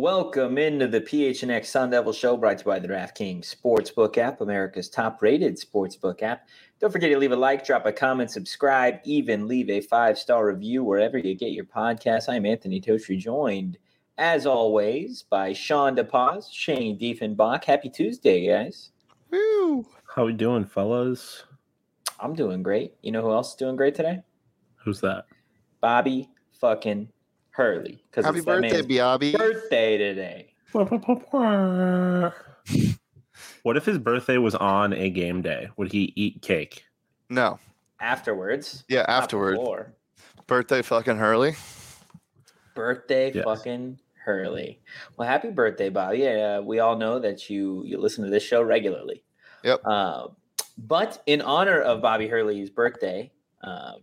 Welcome into the PHNX Sun Devil Show brought to you by the DraftKings Sportsbook app, America's top rated sportsbook app. Don't forget to leave a like, drop a comment, subscribe, even leave a five star review wherever you get your podcasts. I'm Anthony Totri, joined as always by Sean DePaz, Shane Diefenbach. Happy Tuesday, guys. Woo! How we doing, fellas? I'm doing great. You know who else is doing great today? Who's that? Bobby fucking Hurley. Because Happy birthday, Bobby. Birthday today. what if his birthday was on a game day? Would he eat cake? No. Afterwards. Yeah, afterwards. Birthday fucking Hurley. Birthday yes. fucking Hurley. Well, happy birthday, Bobby. Uh, we all know that you you listen to this show regularly. Yep. Uh, but in honor of Bobby Hurley's birthday, um,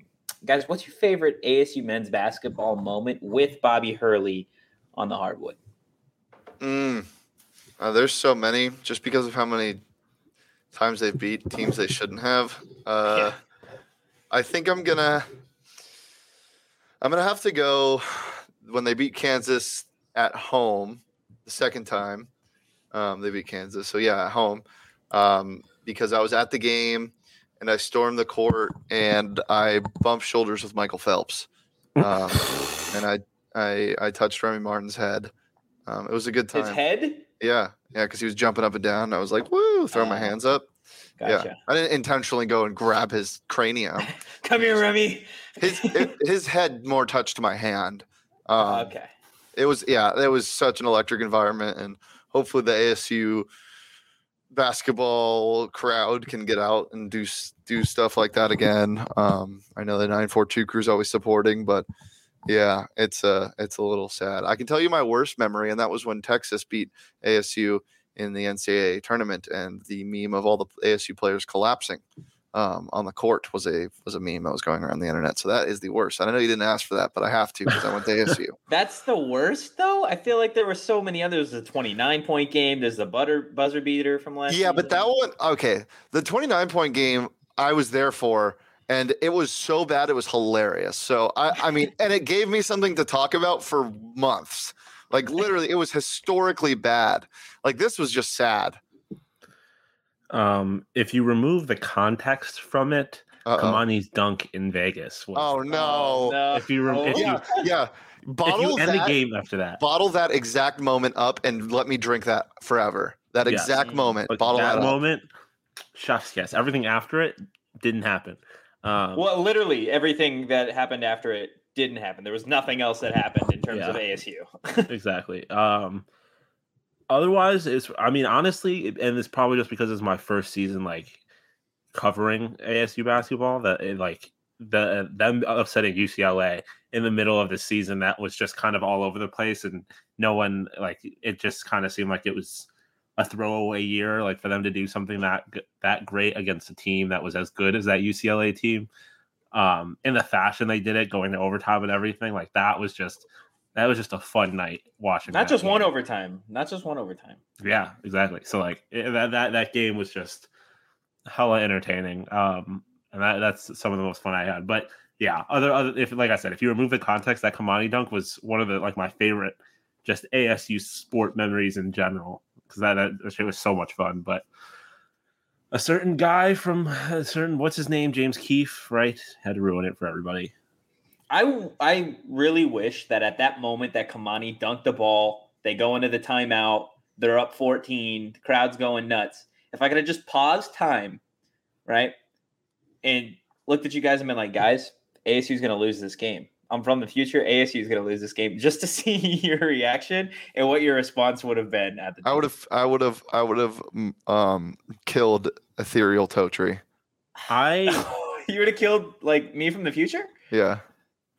guys, what's your favorite ASU men's basketball moment with Bobby Hurley on the hardwood? Mm, uh, there's so many, just because of how many times they've beat teams they shouldn't have. Uh, yeah. I think I'm gonna, I'm gonna have to go when they beat Kansas at home the second time. Um, they beat Kansas, so yeah, at home. Um, because I was at the game and I stormed the court and I bumped shoulders with Michael Phelps. Um, and I, I, I touched Remy Martin's head. Um, it was a good time. His head? Yeah. Yeah. Cause he was jumping up and down. I was like, woo, throw uh, my hands up. Gotcha. Yeah. I didn't intentionally go and grab his cranium. Come here, Remy. his, it, his head more touched my hand. Um, okay. It was, yeah, it was such an electric environment. And hopefully the ASU, basketball crowd can get out and do do stuff like that again. Um, I know the 942 crew is always supporting, but yeah, it's a uh, it's a little sad. I can tell you my worst memory, and that was when Texas beat ASU in the NCAA tournament, and the meme of all the ASU players collapsing um, on the court was a was a meme that was going around the internet. So that is the worst. I know you didn't ask for that, but I have to because I went to ASU. That's the worst, though. I feel like there were so many others. The twenty nine point game. There's the butter buzzer beater from last. Yeah, season. but that one. Okay, the twenty nine point game I was there for. And it was so bad, it was hilarious. So I, I mean, and it gave me something to talk about for months. Like literally, it was historically bad. Like this was just sad um, if you remove the context from it, Uh-oh. Kimani's dunk in Vegas. Was, oh no! no. If you, rem- if yeah, you, yeah, bottle if you end that, the game after that. Bottle that exact moment up and let me drink that forever. That yes. exact moment. But bottle that, that moment. Chef's kiss. Everything after it didn't happen. Um, well, literally everything that happened after it didn't happen. There was nothing else that happened in terms yeah, of ASU. exactly. Um, otherwise it's i mean honestly and it's probably just because it's my first season like covering asu basketball that it, like the them upsetting ucla in the middle of the season that was just kind of all over the place and no one like it just kind of seemed like it was a throwaway year like for them to do something that that great against a team that was as good as that ucla team um in the fashion they did it going to overtime and everything like that was just that was just a fun night watching. Not just game. one overtime. Not just one overtime. Yeah, exactly. So like it, that that that game was just hella entertaining. Um, and that, that's some of the most fun I had. But yeah, other other if like I said, if you remove the context, that Kimani dunk was one of the like my favorite just ASU sport memories in general. because that, that shit was so much fun. But a certain guy from a certain what's his name, James Keefe, right, had to ruin it for everybody. I I really wish that at that moment that Kimani dunked the ball, they go into the timeout, they're up 14, the crowd's going nuts. If I could have just paused time, right, and looked at you guys and been like, guys, ASU is going to lose this game. I'm from the future. ASU is going to lose this game just to see your reaction and what your response would have been at the. I would have, I would have, I would have um, killed Ethereal Totri. I you would have killed like me from the future. Yeah.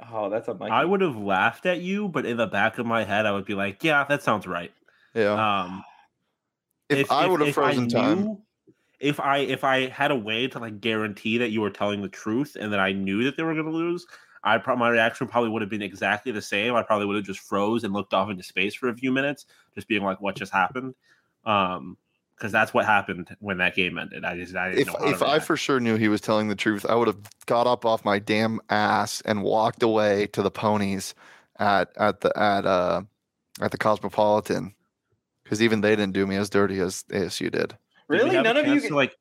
Oh, that's unlikely. I would have laughed at you, but in the back of my head, I would be like, "Yeah, that sounds right." Yeah. Um, if, I would have frozen time, if I if I had a way to like guarantee that you were telling the truth and that I knew that they were going to lose, I probably my reaction probably would have been exactly the same. I probably would have just froze and looked off into space for a few minutes, just being like, "What just happened?" Um, because that's what happened when that game ended. I just I didn't if know if I react. for sure knew he was telling the truth, I would have got up off my damn ass and walked away to the ponies at at the at uh at the Cosmopolitan because even they didn't do me as dirty as ASU did. Did really have a none of you. to, like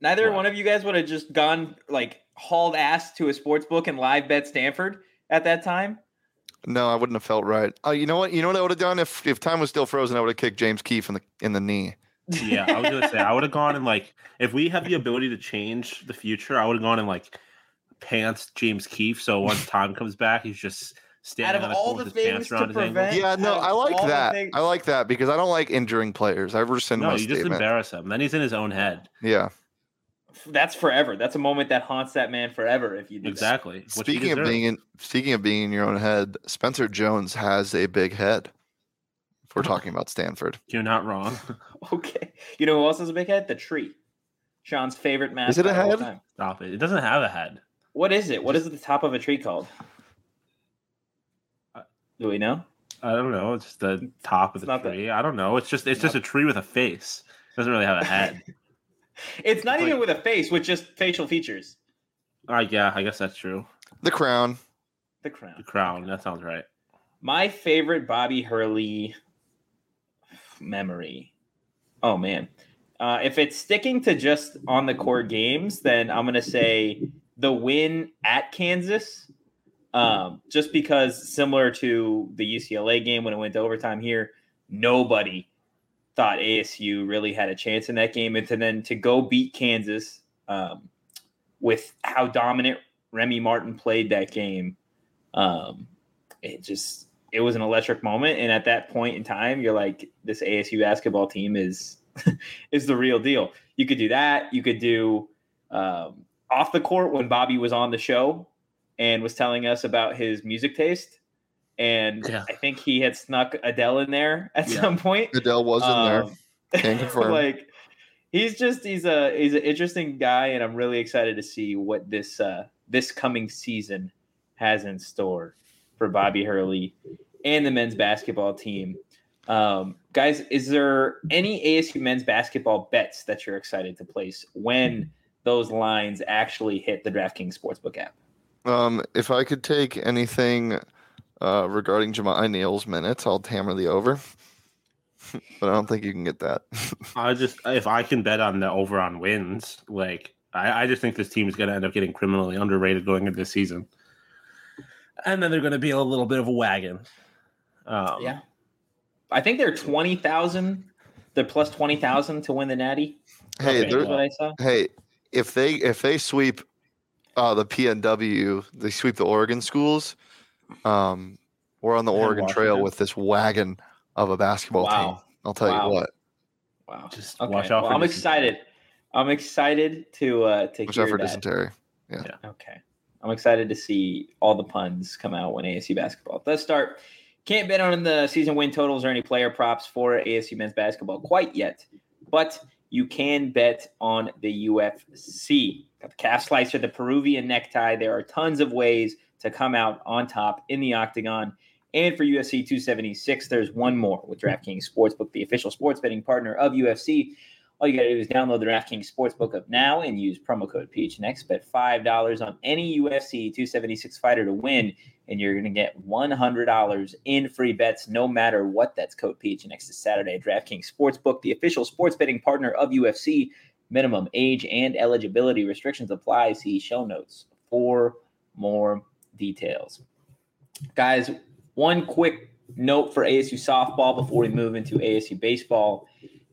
neither what? one of you guys would have just gone like hauled ass to a sports book and live bet Stanford at that time. No, I wouldn't have felt right. Oh, you know what? You know what I would have done if if time was still frozen? I would have kicked James Keefe in the in the knee. Yeah, I was gonna say I would have gone and like if we have the ability to change the future, I would have gone and like pants James Keefe. So once time comes back, he's just standing Out of on all the with his pants things to around his prevent- Yeah, no, I like that. things- I like that because I don't like injuring players. I rescind No, my you just embarrass him. Then he's in his own head. Yeah. That's forever. That's a moment that haunts that man forever. If you do. Exactly. which Speaking of being in speaking of being in your own head, Spencer Jones has a big head. If we're talking about Stanford, you're not wrong. Okay. You know who else has a big head? The tree. Sean's favorite mascot. Is it a head? Stop it. It doesn't have a head. What is it? What is the top of a tree called? Uh, Do we know? I don't know. It's just the top of the not the- tree. I don't know. It's just it's just a tree with a face. It doesn't really have a head. It's not Like- even with a face, with just facial features. uh, yeah, I guess that's true. the crown. The crown. The crown. That sounds right. My favorite Bobby Hurley memory. Oh man. Uh, if it's sticking to just on the core games, then I'm gonna say the win at Kansas. Um, just because similar to the UCLA game when it went to overtime here, nobody thought ASU really had a chance in that game, and to then to go beat Kansas um, with how dominant Remy Martin played that game, um, it just it was an electric moment. And at that point in time, you're like, this ASU basketball team is is the real deal. You could do that. You could do um, off the court when Bobby was on the show and was telling us about his music taste. And Yeah. I think he had snuck Adele in there at Yeah. some point. Adele was in there. Um, Can confirm. like he's just he's a he's an interesting guy, and I'm really excited to see what this uh this coming season has in store for Bobby Hurley and the men's basketball team. Um, guys, is there any ASU men's basketball bets that you're excited to place when those lines actually hit the DraftKings Sportsbook app? Um, if I could take anything uh, regarding Jamiya Neal's minutes, I'll hammer the over. but I don't think you can get that. I just if I can bet on the over on wins, like I, I just think this team is going to end up getting criminally underrated going into this season, and then they're going to be a little bit of a wagon. Um, Yeah. I think they're twenty thousand. They're plus twenty thousand to win the Natty. hey, Okay. what I saw. hey, if they if they sweep uh, the PNW, they sweep the Oregon schools. Um, we're on the And Oregon Trail with this wagon of a basketball Wow. team. I'll tell Wow. you what. Wow. Just Okay. watch out well, for I'm excited. I'm excited to uh to Watch hear out for that. dysentery. Yeah, okay. I'm excited to see all the puns come out when ASU basketball does start. Can't bet on the season win totals or any player props for ASU men's basketball quite yet, but you can bet on the UFC. Got the calf slicer, the Peruvian necktie. There are tons of ways to come out on top in the octagon. And for UFC 276, there's one more with DraftKings Sportsbook, the official sports betting partner of UFC. All you got to do is download the DraftKings Sportsbook app now and use promo code PHNX. Bet $5 on any UFC 276 fighter to win, and you're going to get $100 in free bets no matter what. That's code PHNX this Saturday at DraftKings Sportsbook, the official sports betting partner of UFC. Minimum age and eligibility restrictions apply. See show notes for more details. Guys, one quick note for ASU softball before we move into ASU baseball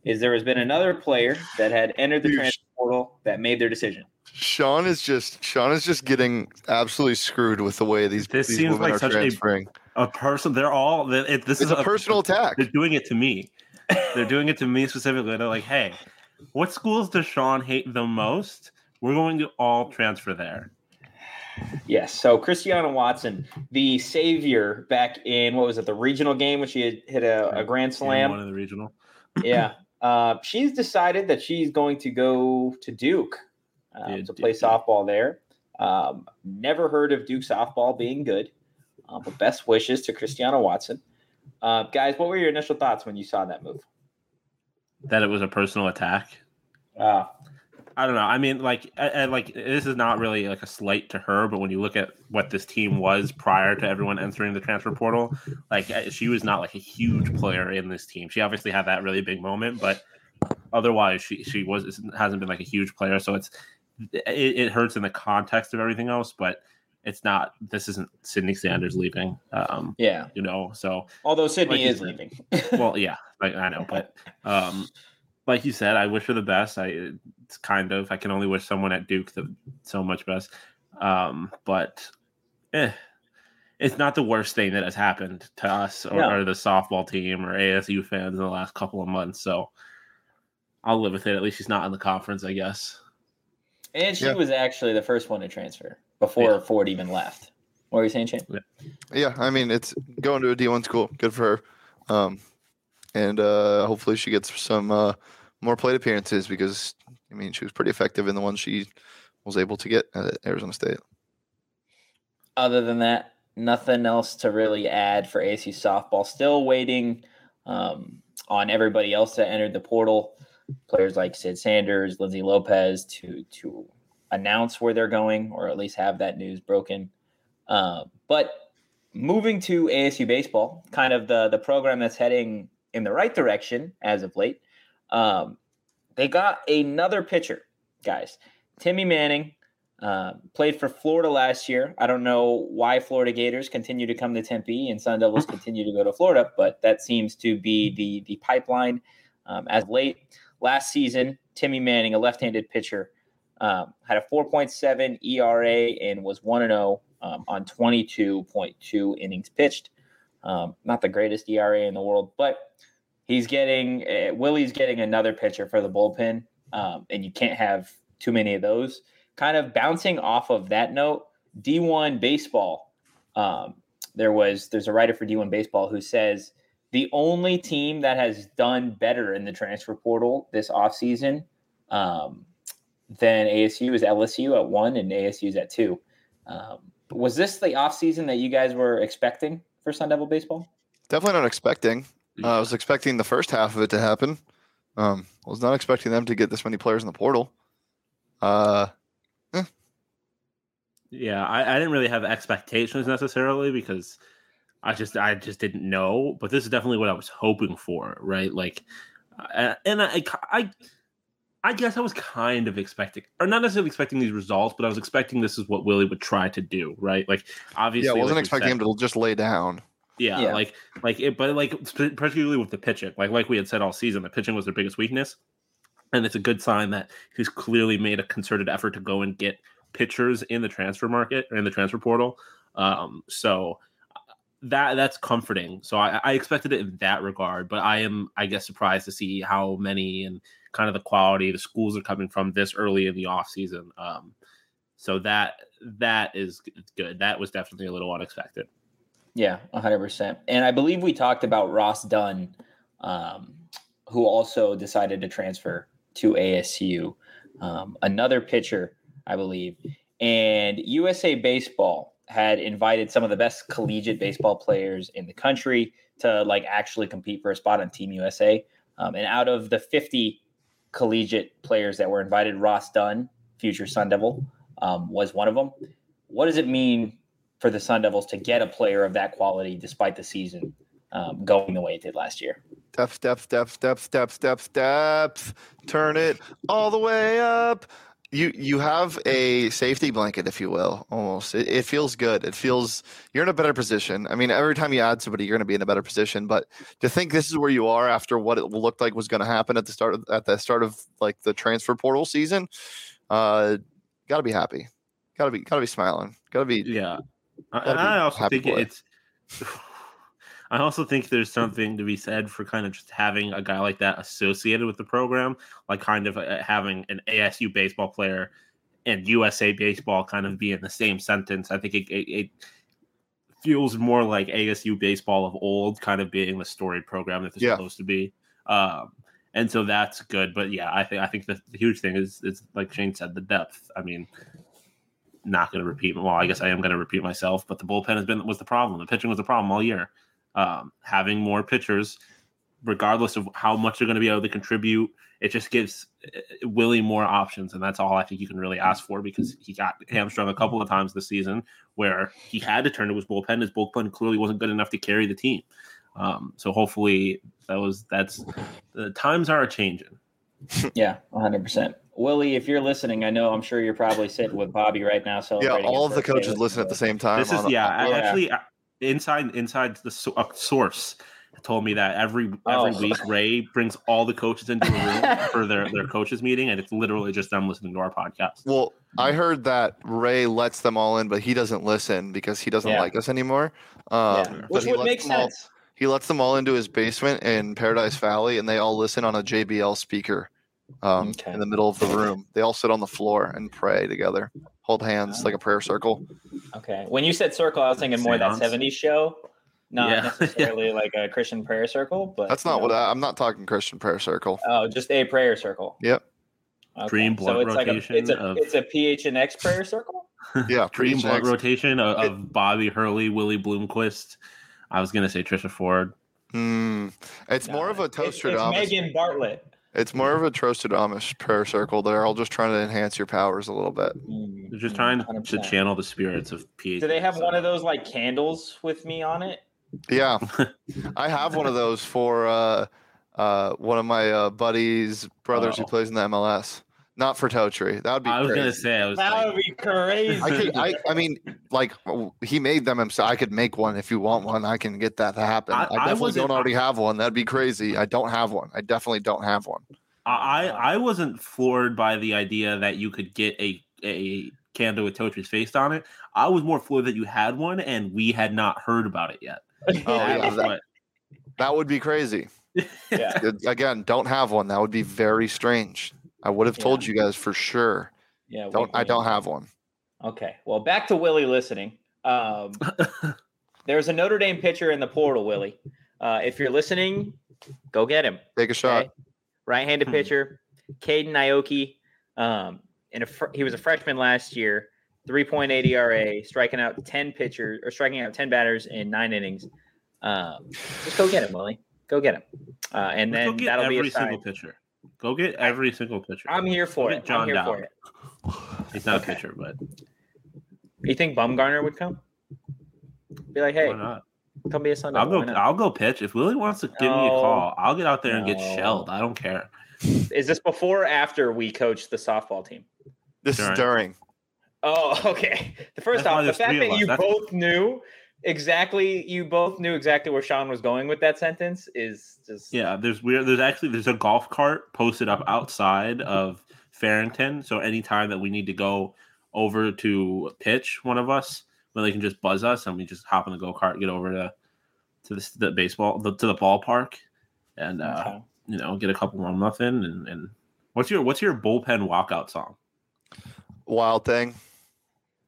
is there has been another player that had entered the transfer portal that made their decision. Sean is just Sean is just getting absolutely screwed with the way these, This these seems women like are such a- transferring. A person, they're all. It, this It's is a personal attack. They're doing it to me. They're doing it to me specifically. They're like, hey, what schools does Sean hate the most? We're going to all transfer there. Yes. So Christiana Watson, the savior back in what was it, the regional game when she had hit a, a grand And slam. One in the regional. yeah. Uh, she's decided that she's going to go to Duke um, to play softball there. Um, never heard of Duke softball being good, uh, but best wishes to Christiana Watson. Uh, guys, what were your initial thoughts when you saw that move? That it was a personal attack. Uh, I don't know. I mean, like, I, I- like this is not really like a slight to her, but when you look at what this team was prior to everyone entering the transfer portal, like she was not like a huge player in this team. She obviously had that really big moment, but otherwise, she she was hasn't been like a huge player. So it's it, it hurts in the context of everything else, but it's not. This isn't Sydney Sanders leaving. Um, yeah. you know, so Although Sydney Like is leaving. well, yeah, like I know, but um, like you said, I wish her the best. I it's kind of I can only wish someone at Duke the so much best. Um, but eh, it's not the worst thing that has happened to us or, No. or the softball team or ASU fans in the last couple of months. So I'll live with it. At least she's not in the conference, I guess. and she Yeah. was actually the first one to transfer before Yeah. Ford even left. What were you saying, Shane? Yeah, I mean it's going to a D one school. Good for her. Um, and uh, hopefully she gets some uh, more plate appearances because I mean she was pretty effective in the one she was able to get at Arizona State. other than that, nothing else to really add for ASU softball. Still waiting um, on everybody else that entered the portal. Players like Sid Sanders, Lindsay Lopez to to announce where they're going, or at least have that news broken. Uh, but moving to ASU baseball, kind of the the program that's heading in the right direction as of late. Um, they got another pitcher, guys. Timmy Manning uh, played for Florida last year. I don't know why Florida Gators continue to come to Tempe and Sun Devils continue to go to Florida, but that seems to be the the pipeline um, as late. Last season, Timmy Manning, a left-handed pitcher, um, had a 4.7 ERA and was 1 0 um, on 22.2 innings pitched. Um, not the greatest ERA in the world, but he's getting uh, Willie's getting another pitcher for the bullpen, um, and you can't have too many of those. Kind of bouncing off of that note, D1 baseball. Um, there was there's a writer for D1 baseball who says the only team that has done better in the transfer portal this offseason um, than ASU is LSU at one and ASU is at two. Um, was this the offseason that you guys were expecting for Sun Devil baseball? Definitely not expecting. Uh, I was expecting the first half of it to happen. Um, I was not expecting them to get this many players in the portal. Uh, Yeah, I, I didn't really have expectations necessarily because I just I just didn't know. But this is definitely what I was hoping for, right? Like, uh, and I, I I guess I was kind of expecting, or not necessarily expecting these results, but I was expecting this is what Willie would try to do, right? Like, obviously, yeah, I wasn't like expecting said- him to just lay down. yeah, Yeah. like like it, but like particularly with the pitching, like like we had said all season, the pitching was their biggest weakness, and it's a good sign that he's clearly made a concerted effort to go and get pitchers in the transfer market or in the transfer portal. Um, so that that's comforting. So I, I expected it in that regard, but I am I guess surprised to see how many and kind of the quality the schools are coming from this early in the off season. Um, so that that is good. That was definitely a little unexpected. Yeah, 100%. And I believe we talked about Ross Dunn, um, who also decided to transfer to ASU, um, another pitcher, I believe. And USA Baseball had invited some of the best collegiate baseball players in the country to like actually compete for a spot on Team USA. Um, and out of the 50 collegiate players that were invited. Ross Dunn, future Sun Devil, um, was one of them. What does it mean for the Sun Devils to get a player of that quality despite the season um, going the way it did last year? Step, step, step, step, step, step, steps. Turn it all the way up. You you have a safety blanket, if you will, almost. It, it feels good. It feels you're in a better position. I mean, every time you add somebody, you're going to be in a better position. But to think this is where you are after what it looked like was going to happen at the start of, at the start of like the transfer portal season, uh, got to be happy. Got to be got to be smiling. Got to be Yeah, I, Gotta be I also think boy. it's. I also think there's something to be said for kind of just having a guy like that associated with the program, like kind of uh, having an ASU baseball player and USA baseball kind of be in the same sentence. I think it, it, it feels more like ASU baseball of old, kind of being the storied program that they're Yeah. supposed to be. Um, and so that's good. But yeah, I think I think the, the huge thing is is like Shane said, the depth. I mean, not going to repeat. Well, I guess I am going to repeat myself, but the bullpen has been was the problem. The pitching was the problem all year. Um, having more pitchers, regardless of how much they're going to be able to contribute, it just gives uh, Willie more options, and that's all I think you can really ask for because he got hamstrung a couple of times this season where he had to turn to his bullpen. His bullpen clearly wasn't good enough to carry the team. Um, so hopefully that was that's the times are changing. Yeah, 100%. Willie, if you're listening, I know I'm sure you're probably sitting with Bobby right now. So yeah. All of the coaches listen at the same time. This is on- yeah, on- I Yeah. actually uh, inside inside the so- a source told me that every every Oh. week Ray brings all the coaches into a room for their their coaches meeting, and it's literally just them listening to our podcast. Well, I heard that Ray lets them all in, but he doesn't listen because he doesn't Yeah. like us anymore. Um, Yeah, which would make them all- sense. he lets them all into his basement in Paradise Valley, and they all listen on a JBL speaker um, Okay. in the middle of the room. They all sit on the floor and pray together, hold hands like a prayer circle. Okay. When you said circle, I was thinking more that Seance. 70s show, not Yeah. necessarily like a Christian prayer circle, but That's you not know. what I, I'm not talking Christian prayer circle. Oh, just a prayer circle. Yep. Okay. Dream so blood it's like a rotation it's a of- it's a PHNX prayer circle. Yeah, Dream preach blood next. rotation of, It- of Bobby Hurley, Willie Bloomquist. I was gonna say Trisha Ford. Hmm. It's more of a It's, it's Toastradamus. Megan Bartlett. It's more of a trusted Amish prayer circle. They're all just trying to enhance your powers a little bit. Mm, They're just trying to 100%. channel the spirits of PH. Do they have one of those like candles with me on it? Yeah, I have one of those for uh, uh, one of my uh, buddies' brothers who Oh. plays in the MLS. Not for Totri. That would be. I was crazy. gonna say I was That like, would be crazy. I could. I. I mean, like he made them himself. I could make one if you want one. I can get that to happen. I- I, I definitely wasn't- don't already have one. That'd be crazy. I don't have one. I definitely don't have one. I I wasn't floored by the idea that you could get a a candle with Totri's face on it. I was more floored that you had one and we had not heard about it yet. Oh, That yeah, that- That would be crazy. yeah. Again, don't have one. That would be very strange. I would have told Yeah. you guys for sure. Yeah. Don't. I don't have one. Okay. Well, back to Willie listening. Um, there's a Notre Dame pitcher in the portal, Willie. Uh, if you're listening, go get him. Take a shot. Okay? Right-handed Hmm. pitcher, Caden Ioki. Um, and a fr- he was a freshman last year. 3.8 ERA, striking out 10 pitchers or striking out 10 batters in nine innings. Um, just go get him, Willie. Go get him. Uh, and then get that'll be every a single pitcher. Go get every single pitcher. I'm here for Go it. John I'm here for Dowd. it. He's not Okay. a pitcher, but You think Bumgarner would come? Be like, hey, why not? come be a Sunday. I'll go. I'll go pitch if Willie wants to give me a call. I'll get out there and get shelled. I don't care. Is this before or after we coach the softball team? This During. is during. Oh, okay. The first That's off, the fact that us. you That's- both knew exactly, you both knew exactly where Sean was going with that sentence is just Yeah, there's weird. There's actually there's a golf cart posted up outside of Farrington. So anytime that we need to go over to pitch, one of us, where they can just buzz us and we just hop in the go kart, get over to to the, the baseball the, to the ballpark, and uh, Okay. you know get a couple more muffin and and what's your what's your bullpen walkout song? Wild thing.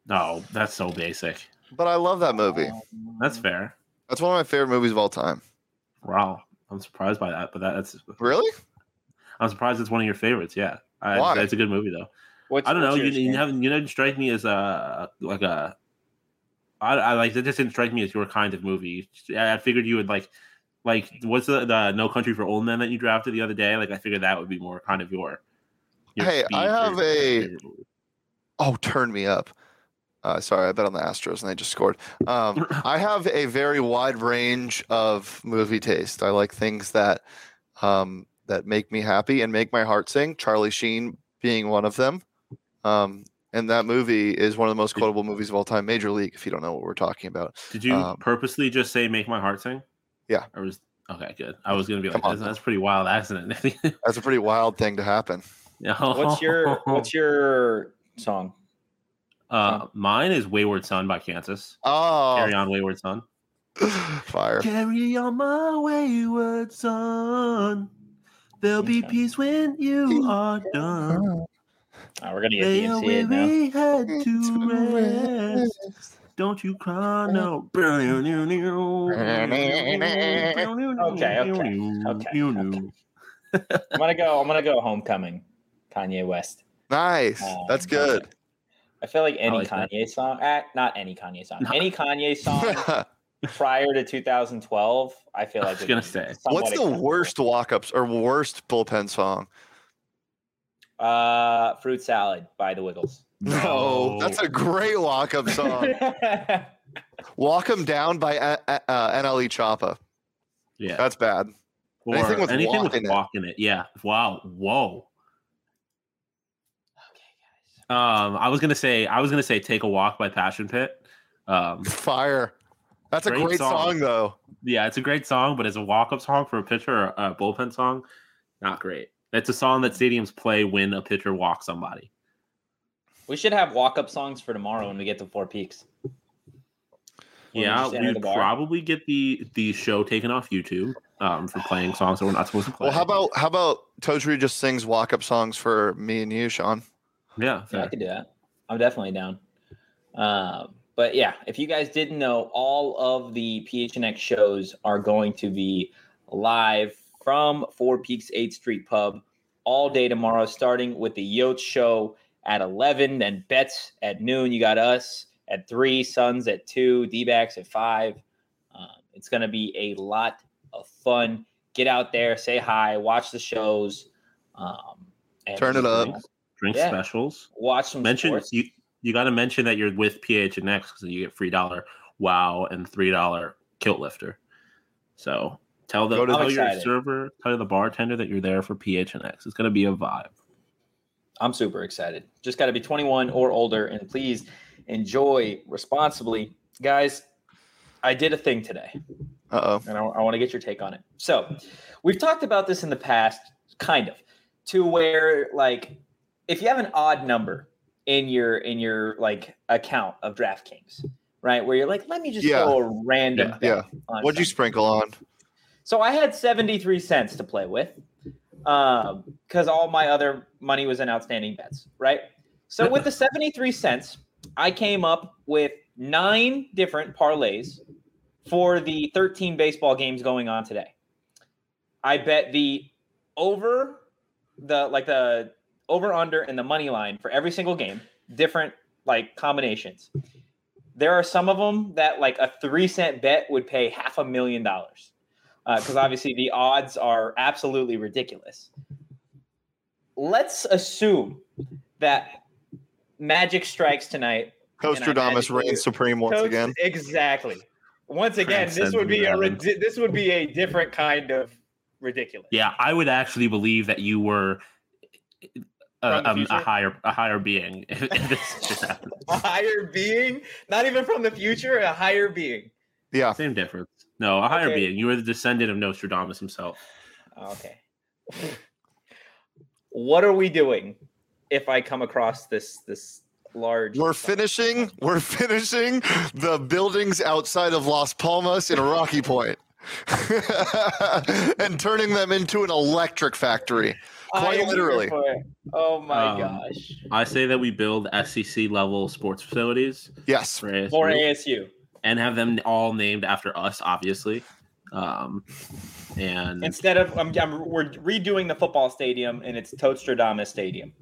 No, that's so basic. But I love that movie. That's fair. That's one of my favorite movies of all time. Wow, I'm surprised by that, but that, that's Really? I'm surprised it's one of your favorites. Yeah, I, Why? it's a good movie though. What's, I don't know. You, yours, you Shane? haven't you didn't strike me as a like a. I, I like that just didn't strike me as your kind of movie. I, I figured you would like Like, what's the, the No Country for Old Men that you drafted the other day? Like, I figured that would be more kind of your. your Hey, I have a- Oh, turn me up. Uh, sorry, I bet on the Astros and they just scored. Um, I have a very wide range of movie taste. I like things that um, that make me happy and make my heart sing. Charlie Sheen being one of them. Um, and that movie is one of the most quotable movies of all time. Major League, if you don't know what we're talking about. Did you um, purposely just say "Make My Heart Sing"? Yeah. Or was okay, good. I was gonna be Come like, on that's, that's a pretty wild accident. That's a pretty wild thing to happen. What's your What's your song? Uh, mine is "Wayward Son" by Kansas. Oh, Carry on, Wayward Son. fire. Carry on, my wayward son. There'll be Okay. peace when you are done. Oh, we're gonna get Lay a DMC it now. weary head to rest. Don't you cry no. Okay, okay, okay, okay. I'm gonna go. I'm gonna go. Homecoming, Kanye West. Nice. Um, That's good. I feel like any like that. Kanye song, eh, not any Kanye song, No. any Kanye song prior to 2012, I feel I like was gonna be say. What's the worst walk-ups or worst bullpen song? Uh, fruit salad by the Wiggles. No, that's a great walk-up song. Walk 'em down by uh, uh, NLE Choppa. Yeah. That's bad. Or anything with anything walk with in it. walk in it. Yeah. Wow. Whoa. Okay, Um, I was gonna say I was gonna say "Take a Walk" by Passion Pit. Um, Fire. That's a Great great song. song. though. yeah, it's a great song, but as a walk-up song for a pitcher or a bullpen song, not great. It's a song that stadiums play when a pitcher walks somebody. We should have walk-up songs for tomorrow when we get to Four Peaks. When yeah, just we'd probably get the the show taken off YouTube um, for playing songs that we're not supposed to play. Well, how about how about Totri just sings walk-up songs for me and you, Sean? Yeah, Yeah, I could do that. I'm definitely down. Um, but yeah, if you guys didn't know, all of the PHNX shows are going to be live from Four Peaks 8th Street Pub all day tomorrow, starting with the Yotes show at 11, then Bets at noon. You got us at 3, Suns at 2, D backs at 5. Um, it's going to be a lot of fun. Get out there, say hi, watch the shows. Um, and Turn it up. Drinks, drink Yeah. specials. Watch some Mention sports. you you got to mention that you're with PHNX because you get free dollar wow and three dollar kilt lifter. So tell the tell I'm your server, tell the bartender that you're there for PHNX. It's gonna be a vibe. I'm super excited. Just got to be 21 or older, and please enjoy responsibly, guys. I did a thing today, Uh oh. and I, want to get your take on it. So, we've talked about this in the past, kind of, to where like if you have an odd number in your in your like account of DraftKings, right, where you're like, let me just Yeah. go a random, Yeah. bet on What'd you sprinkle on? So I had 73 cents to play with um because all my other money was in outstanding bets, right? So with the 73 cents, I came up with nine different parlays for the 13 baseball games going on today. I bet the over the like the over under and the money line for every single game, different like combinations. There are some of them that like a 3 cent bet would pay half a million dollars uh, because obviously the odds are absolutely ridiculous. Let's assume that Magic strikes tonight. and I Costradamus reigns supreme once Coach- again. Exactly. Once again, this would be a reality. this would be a different kind of ridiculous. Yeah, I would actually believe that you were a, um, a higher a higher being if, if this just happened. A higher being, not even from the future, a higher being. Yeah. Same difference. No, a higher Okay. being. You are the descendant of Nostradamus himself. Okay. what are we doing if I come across this this large? We're finishing. We're finishing the buildings outside of Las Palmas in Rocky Point, and turning them into an electric factory. I quite am literally. Oh my Um, gosh. I say that we build SEC level sports facilities Yes. for ASU, For ASU. and have them all named after us, obviously. Um, and Instead of I'm, I'm, we're redoing the football stadium and it's Toadstradamus Stadium.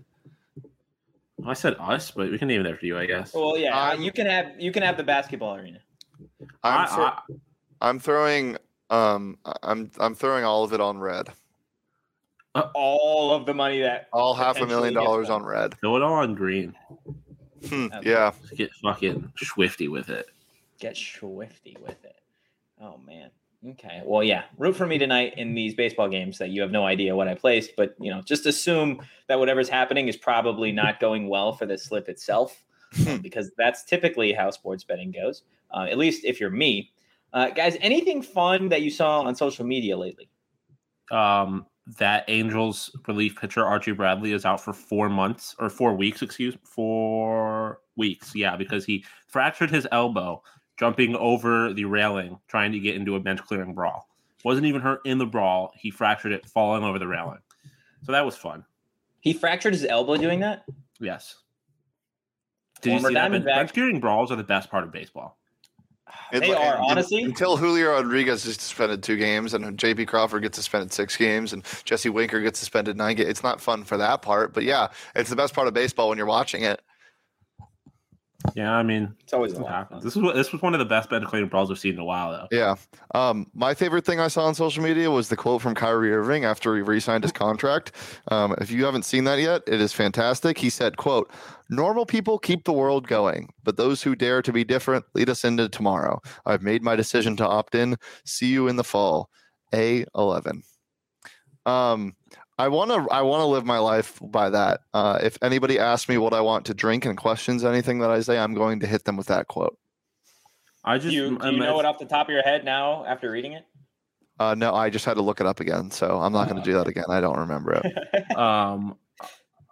I said us, but we can name it after you, I guess. Well, yeah, I'm- you can have you can have the basketball arena. I'm, I- thro- I- I'm throwing Um, I'm I'm throwing all of it on red. All of the money that All half a million dollars on red. Throw it all on green. Hmm, Okay. yeah. Just get fucking swifty with it. get swifty with it. Oh man. Okay. Well, yeah. Root for me tonight in these baseball games that you have no idea what I placed, but you know, just assume that whatever's happening is probably not going well for the slip itself, uh, because that's typically how sports betting goes. Uh, at least if you're me, uh, guys. Anything fun that you saw on social media lately? Um, that Angels relief pitcher Archie Bradley is out for four months or four weeks, excuse four weeks. Yeah, because he fractured his elbow jumping over the railing trying to get into a bench clearing brawl. Wasn't even hurt in the brawl. He fractured it falling over the railing. So that was fun. He fractured his elbow doing that. Yes. Did Former you see that? Bench clearing brawls are the best part of baseball. It- They are un- honestly. until Julio Rodriguez is suspended two games and JP Crawford gets suspended six games and Jesse Winker gets suspended nine games. It's not fun for that part, but yeah, it's the best part of baseball when you're watching it. Yeah, I mean, It's always a this lot happens. This was this was one of the best bench clearing brawls we've seen in a while, though. Yeah. Um, my favorite thing I saw on social media was the quote from Kyrie Irving after he re-signed his contract. Um, if you haven't seen that yet, it is fantastic. He said, "quote Normal people keep the world going, but those who dare to be different lead us into tomorrow. I've made my decision to opt in. See you in the fall. A eleven. Um, I want to I want to live my life by that. Uh, if anybody asks me what I want to drink and questions anything that I say, I'm going to hit them with that quote. I Do just you, do you know it off the top of your head now after reading it? Uh, no, I just had to look it up again, so I'm not going to do that again. I don't remember it. Um,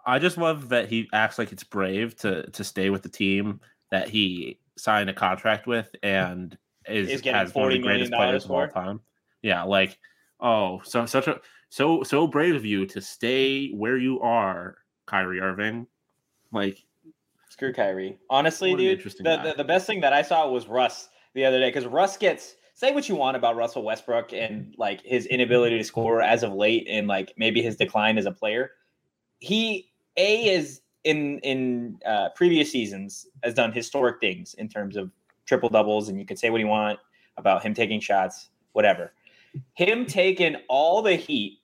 I just love that he acts like it's brave to to stay with the team that he signed a contract with and is, Is getting has one of the $40 greatest million players of all time. Yeah, like oh, so such a so so brave of you to stay where you are, Kyrie Irving. Like Screw Kyrie. Honestly, dude, interesting the, the, the best thing that I saw was Russ the other day because Russ gets say what you want about Russell Westbrook and like his inability to score as of late and like maybe his decline as a player. He a is in in uh, previous seasons has done historic things in terms of triple doubles, and you can say what you want about him taking shots, whatever. Him taking all the heat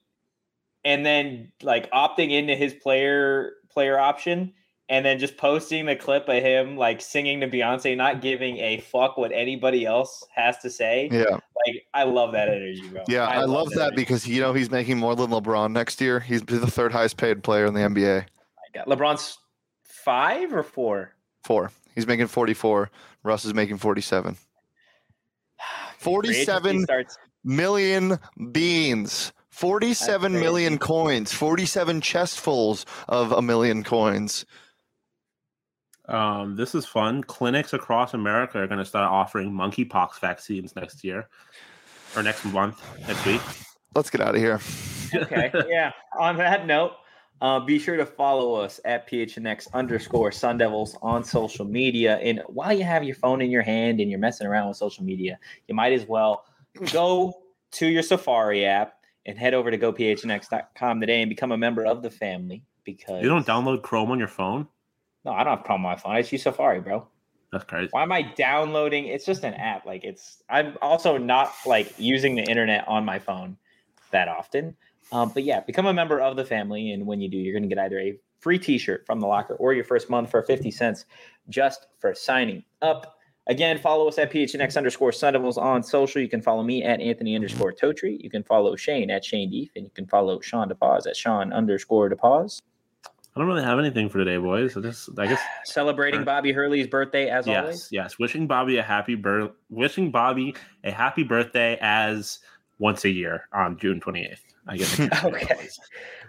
and then like opting into his player player option and then just posting the clip of him like singing to Beyonce, not giving a fuck what anybody else has to say. Yeah, Like I love that energy, bro. yeah, I, love that energy. because you know he's making more than LeBron next year. He's the third highest paid player in the NBA. Oh God. LeBron's five or four. Four. He's making 44. Russ is making 47 Free agency 47 starts. million beans. Forty-seven That's million crazy. coins. 47 chestfuls of a million coins. um, this is fun. Clinics across America are going to start offering monkeypox vaccines next year or next month, next week. Let's get out of here. okay. Yeah. On that note, uh, be sure to follow us at PHNX underscore Sun Devils on social media. And while you have your phone in your hand and you're messing around with social media, you might as well go to your Safari app and head over to gophnx.com today and become a member of the family because You don't download Chrome on your phone? No, I don't have Chrome on my phone. I just use Safari, bro. That's crazy. Why am I downloading? It's just an app. Like it's I'm also not like using the internet on my phone that often. Um, but yeah, become a member of the family, and when you do, you're going to get either a free T-shirt from the locker or your first month for 50 cents just for signing up. Again, follow us at PHNX underscore Sun Devils on social. You can follow me at Anthony underscore Totri. You can follow Shane at Shane Deef, and you can follow Sean DePause at Sean underscore DePause. I don't really have anything for today, boys. I just, I guess, Celebrating. Bobby Hurley's birthday as yes, always. yes. Wishing Bobby a happy birth, wishing Bobby a happy birthday as once a year on June 28th. I guess. Okay.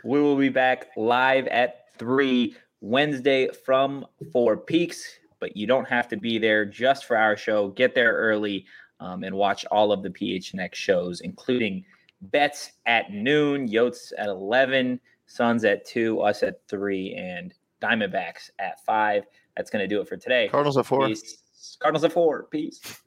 We will be back live at three Wednesday from Four Peaks, but you don't have to be there just for our show. Get there early um, and watch all of the PHNX shows, including Bets at noon, Yotes at 11, Suns at 2, us at 3, and Diamondbacks at 5. That's going to do it for today. Cardinals at four. Peace. Cardinals at 4. Peace.